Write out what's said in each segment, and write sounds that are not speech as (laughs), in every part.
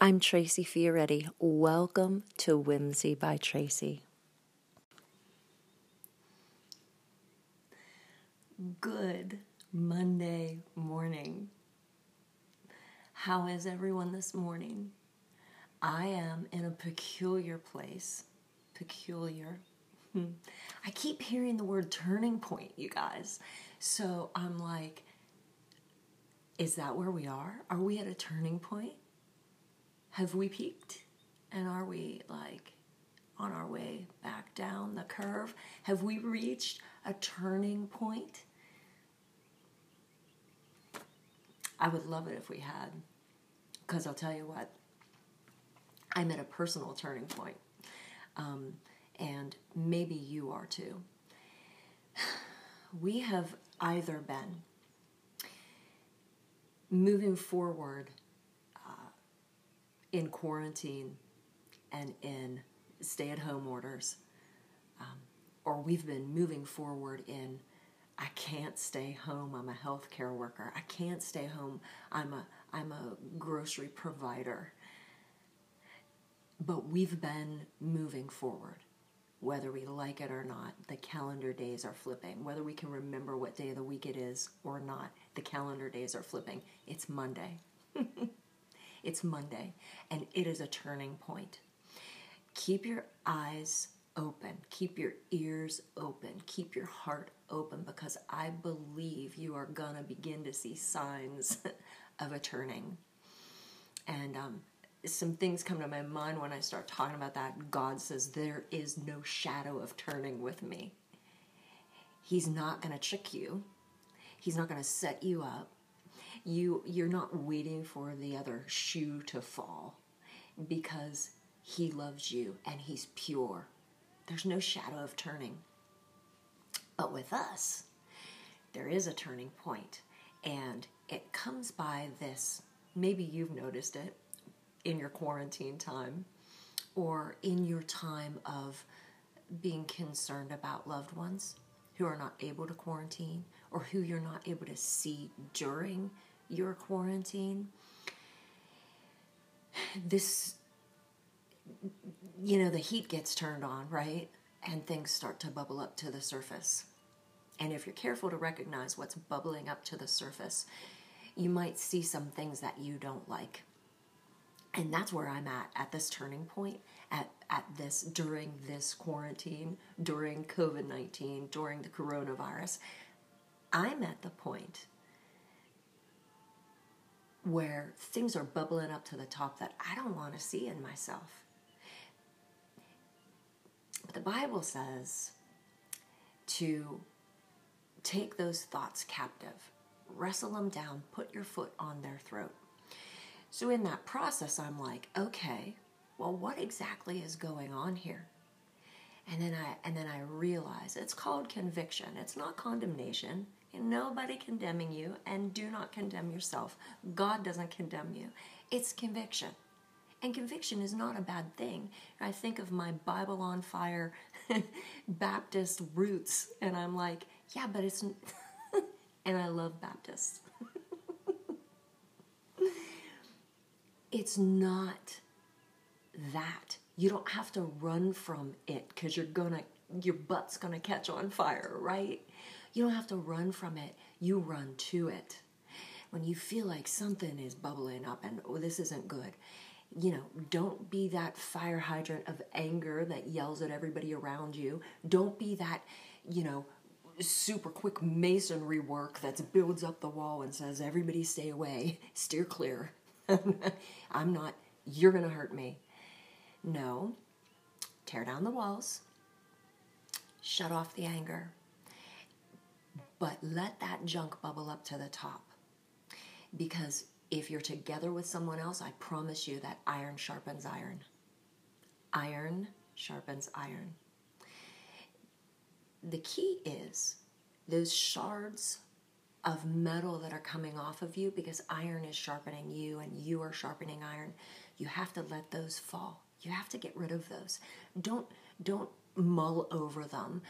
I'm Tracy Fioretti. Welcome to Whimsy by Tracy. Good Monday morning. How is everyone this morning? I am in a peculiar place. Peculiar. (laughs) I keep hearing the word turning point, you guys. So I'm like, is that where we are? Are we at a turning point? Have we peaked? And are we like on our way back down the curve? Have we reached a turning point? I would love it if we had. Because I'll tell you what, I'm at a personal turning point. Um, and maybe you are too. (sighs) We have either been moving forward in quarantine and in stay at home orders, um, or we've been moving forward in I can't stay home. I'm a healthcare worker. I can't stay home. I'm a I'm a grocery provider. But we've been moving forward, whether we like it or not. The calendar days are flipping. Whether we can remember what day of the week it is or not, the calendar days are flipping. It's Monday. (laughs) It's Monday, and it is a turning point. Keep your eyes open, keep your ears open, keep your heart open because I believe you are going to begin to see signs (laughs) of a turning. And um, some things come to my mind when I start talking about that. God says, There is no shadow of turning with me. He's not going to trick you, He's not going to set you up you you're not waiting for the other shoe to fall because he loves you and he's pure. There's no shadow of turning. But with us, there is a turning point, and it comes by this. Maybe you've noticed it in your quarantine time or in your time of being concerned about loved ones who are not able to quarantine or who you're not able to see during your quarantine, this, you know, the heat gets turned on, right? And things start to bubble up to the surface. And if you're careful to recognize what's bubbling up to the surface, you might see some things that you don't like. And that's where I'm at at this turning point, at, at this, during this quarantine, during COVID 19, during the coronavirus. I'm at the point where things are bubbling up to the top that I don't want to see in myself. But the Bible says to take those thoughts captive, wrestle them down, put your foot on their throat. So in that process, I'm like, okay, well, what exactly is going on here? And then I and then I realize it's called conviction. It's not condemnation. Nobody condemning you, and do not condemn yourself. God doesn't condemn you. It's conviction. And conviction is not a bad thing. I think of my Bible on fire (laughs) Baptist roots, and I'm like, yeah, but it's. (laughs) and I love Baptists. (laughs) it's not that. You don't have to run from it because you're gonna, your butt's gonna catch on fire, right? You don't have to run from it, you run to it. When you feel like something is bubbling up and, oh, this isn't good, you know, don't be that fire hydrant of anger that yells at everybody around you. Don't be that, you know, super quick masonry work that builds up the wall and says, everybody stay away, (laughs) steer clear. (laughs) I'm not, you're going to hurt me. No, tear down the walls, shut off the anger, but let that junk bubble up to the top. Because if you're together with someone else, I promise you that iron sharpens iron. Iron sharpens iron. The key is those shards of metal that are coming off of you because iron is sharpening you and you are sharpening iron. You have to let those fall. You have to get rid of those. Don't don't mull over them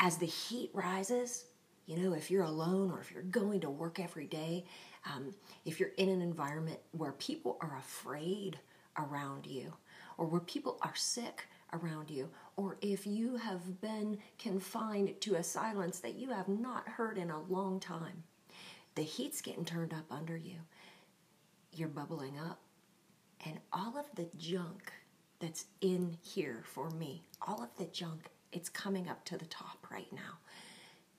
as the heat rises, You know, if you're alone or if you're going to work every day, um, if you're in an environment where people are afraid around you, or where people are sick around you, or if you have been confined to a silence that you have not heard in a long time, the heat's getting turned up under you. You're bubbling up. And all of the junk that's in here for me, all of the junk, it's coming up to the top right now.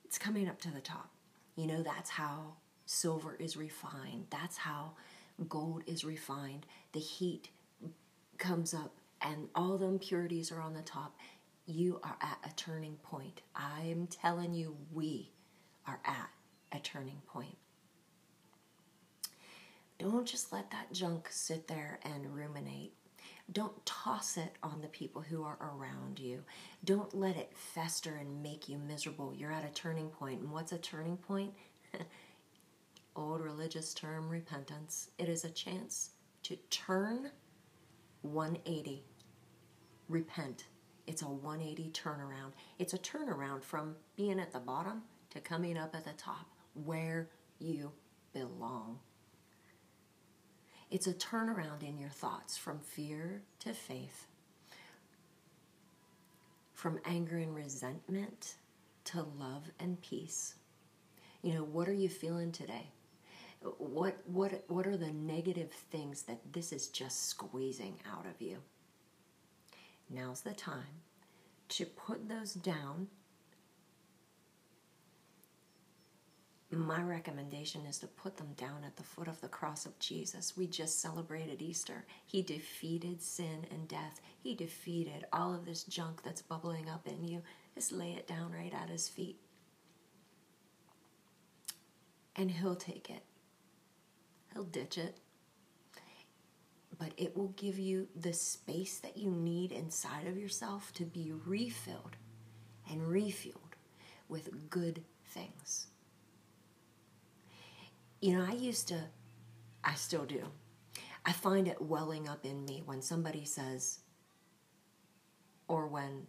It's coming up to the top. You know, that's how silver is refined. That's how gold is refined. The heat comes up and all the impurities are on the top. You are at a turning point. I am telling you, we are at a turning point. Don't just let that junk sit there and ruminate. Don't toss it on the people who are around you. Don't let it fester and make you miserable. You're at a turning point. And what's a turning point? (laughs) Old religious term, repentance. It is a chance to turn 180. Repent. It's a 180 turnaround. It's a turnaround from being at the bottom to coming up at the top where you belong. It's a turnaround in your thoughts from fear to faith, from anger and resentment to love and peace. You know, what are you feeling today? What what what are the negative things that this is just squeezing out of you? Now's the time to put those down my recommendation is to put them down at the foot of the cross of Jesus. We just celebrated Easter. He defeated sin and death. He defeated all of this junk that's bubbling up in you. Just lay it down right at his feet. And he'll take it. He'll ditch it. But it will give you the space that you need inside of yourself to be refilled and refueled with good things. You know, I used to, I still do. I find it welling up in me when somebody says, or when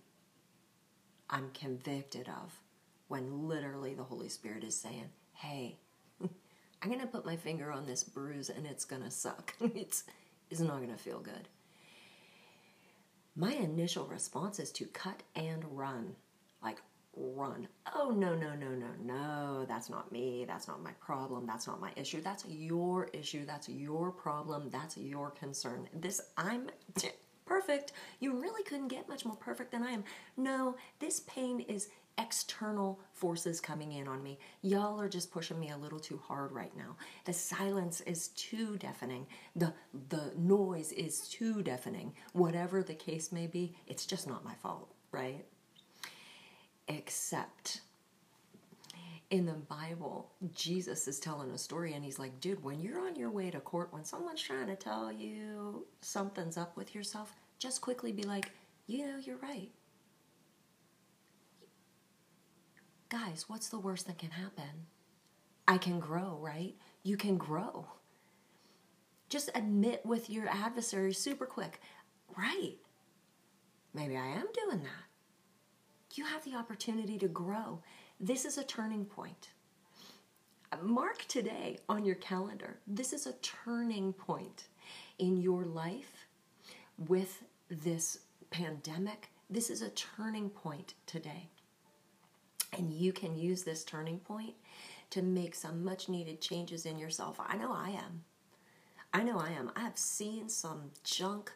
I'm convicted of, when literally the Holy Spirit is saying, hey, (laughs) I'm going to put my finger on this bruise and it's going to suck. (laughs) it's, it's not going to feel good. My initial response is to cut and run. Like, run. Oh, no, no, no, no, no. That's not me. That's not my problem. That's not my issue. That's your issue. That's your problem. That's your concern. This, I'm perfect. You really couldn't get much more perfect than I am. No, this pain is external forces coming in on me. Y'all are just pushing me a little too hard right now. The silence is too deafening. The the noise is too deafening. Whatever the case may be, it's just not my fault, right? Except in the Bible, Jesus is telling a story and he's like, dude, when you're on your way to court, when someone's trying to tell you something's up with yourself, just quickly be like, you know, you're right. Guys, what's the worst that can happen? I can grow, right? You can grow. Just admit with your adversary super quick, right? Maybe I am doing that you have the opportunity to grow. This is a turning point. Mark today on your calendar. This is a turning point in your life with this pandemic. This is a turning point today. And you can use this turning point to make some much needed changes in yourself. I know I am. I know I am. I've seen some junk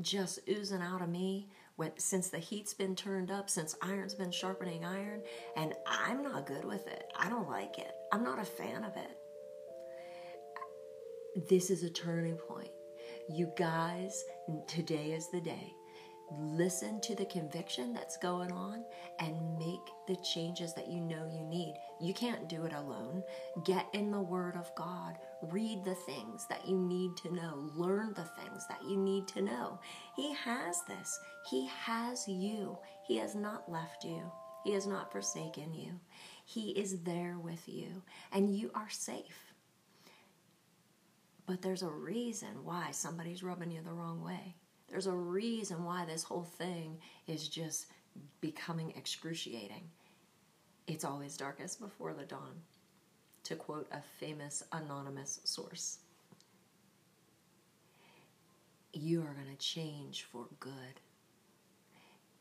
just oozing out of me when, since the heat's been turned up, since iron's been sharpening iron, and I'm not good with it. I don't like it. I'm not a fan of it. This is a turning point. You guys, today is the day listen to the conviction that's going on and make the changes that you know you need. You can't do it alone. Get in the Word of God. Read the things that you need to know. Learn the things that you need to know. He has this. He has you. He has not left you. He has not forsaken you. He is there with you, and you are safe. But there's a reason why somebody's rubbing you the wrong way. There's a reason why this whole thing is just becoming excruciating. It's always darkest before the dawn, to quote a famous anonymous source. You are going to change for good.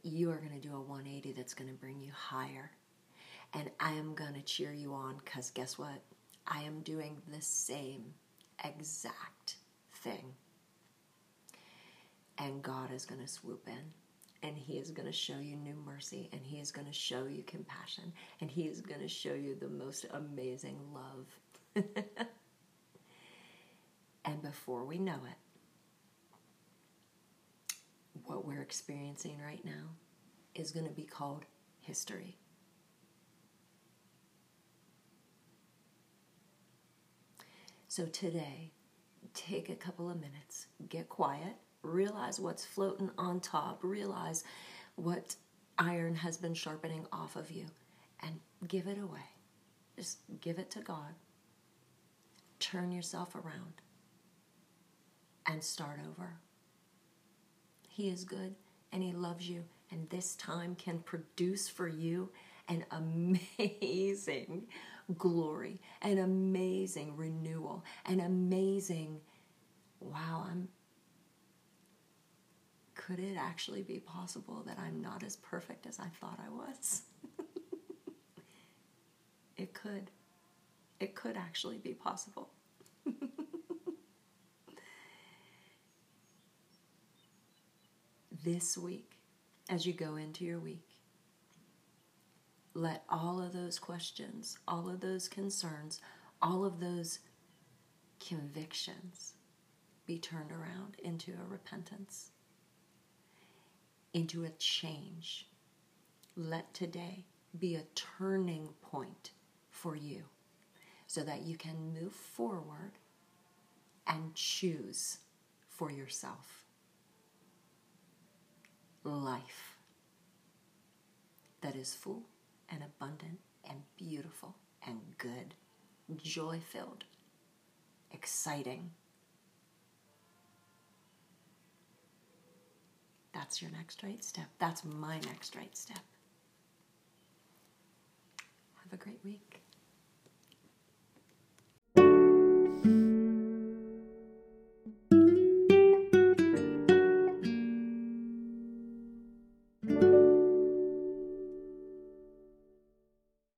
You are going to do a 180 that's going to bring you higher. And I am going to cheer you on because guess what? I am doing the same exact thing. And God is going to swoop in and He is going to show you new mercy and He is going to show you compassion and He is going to show you the most amazing love. (laughs) and before we know it, what we're experiencing right now is going to be called history. So today, take a couple of minutes, get quiet, realize what's floating on top, realize what iron has been sharpening off of you, and give it away. Just give it to God. Turn yourself around and start over. He is good and He loves you, and this time can produce for you an (laughs) amazing glory, an amazing renewal, an amazing wow, I'm could it actually be possible that I'm not as perfect as I thought I was? (laughs) it could. It could actually be possible. (laughs) this week, as you go into your week, let all of those questions, all of those concerns, all of those convictions be turned around into a repentance into a change. Let today be a turning point for you so that you can move forward and choose for yourself life that is full and abundant and beautiful and good, joy filled, exciting That's your next right step. That's my next right step. Have a great week.